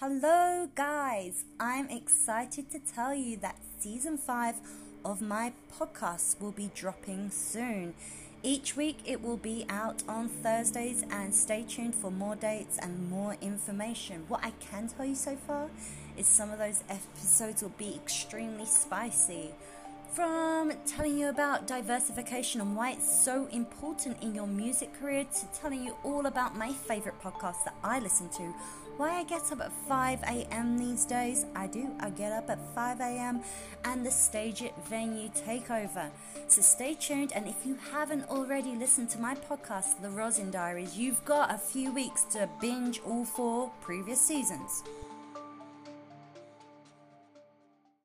Hello, guys! I'm excited to tell you that season 5 of my podcast will be dropping soon. Each week it will be out on Thursdays, and stay tuned for more dates and more information. What I can tell you so far is some of those episodes will be extremely spicy. From telling you about diversification and why it's so important in your music career to telling you all about my favorite podcasts that I listen to, why I get up at 5 a.m. these days. I do, I get up at 5 a.m. and the Stage It venue takeover. So stay tuned, and if you haven't already listened to my podcast, The Rosin Diaries, you've got a few weeks to binge all four previous seasons.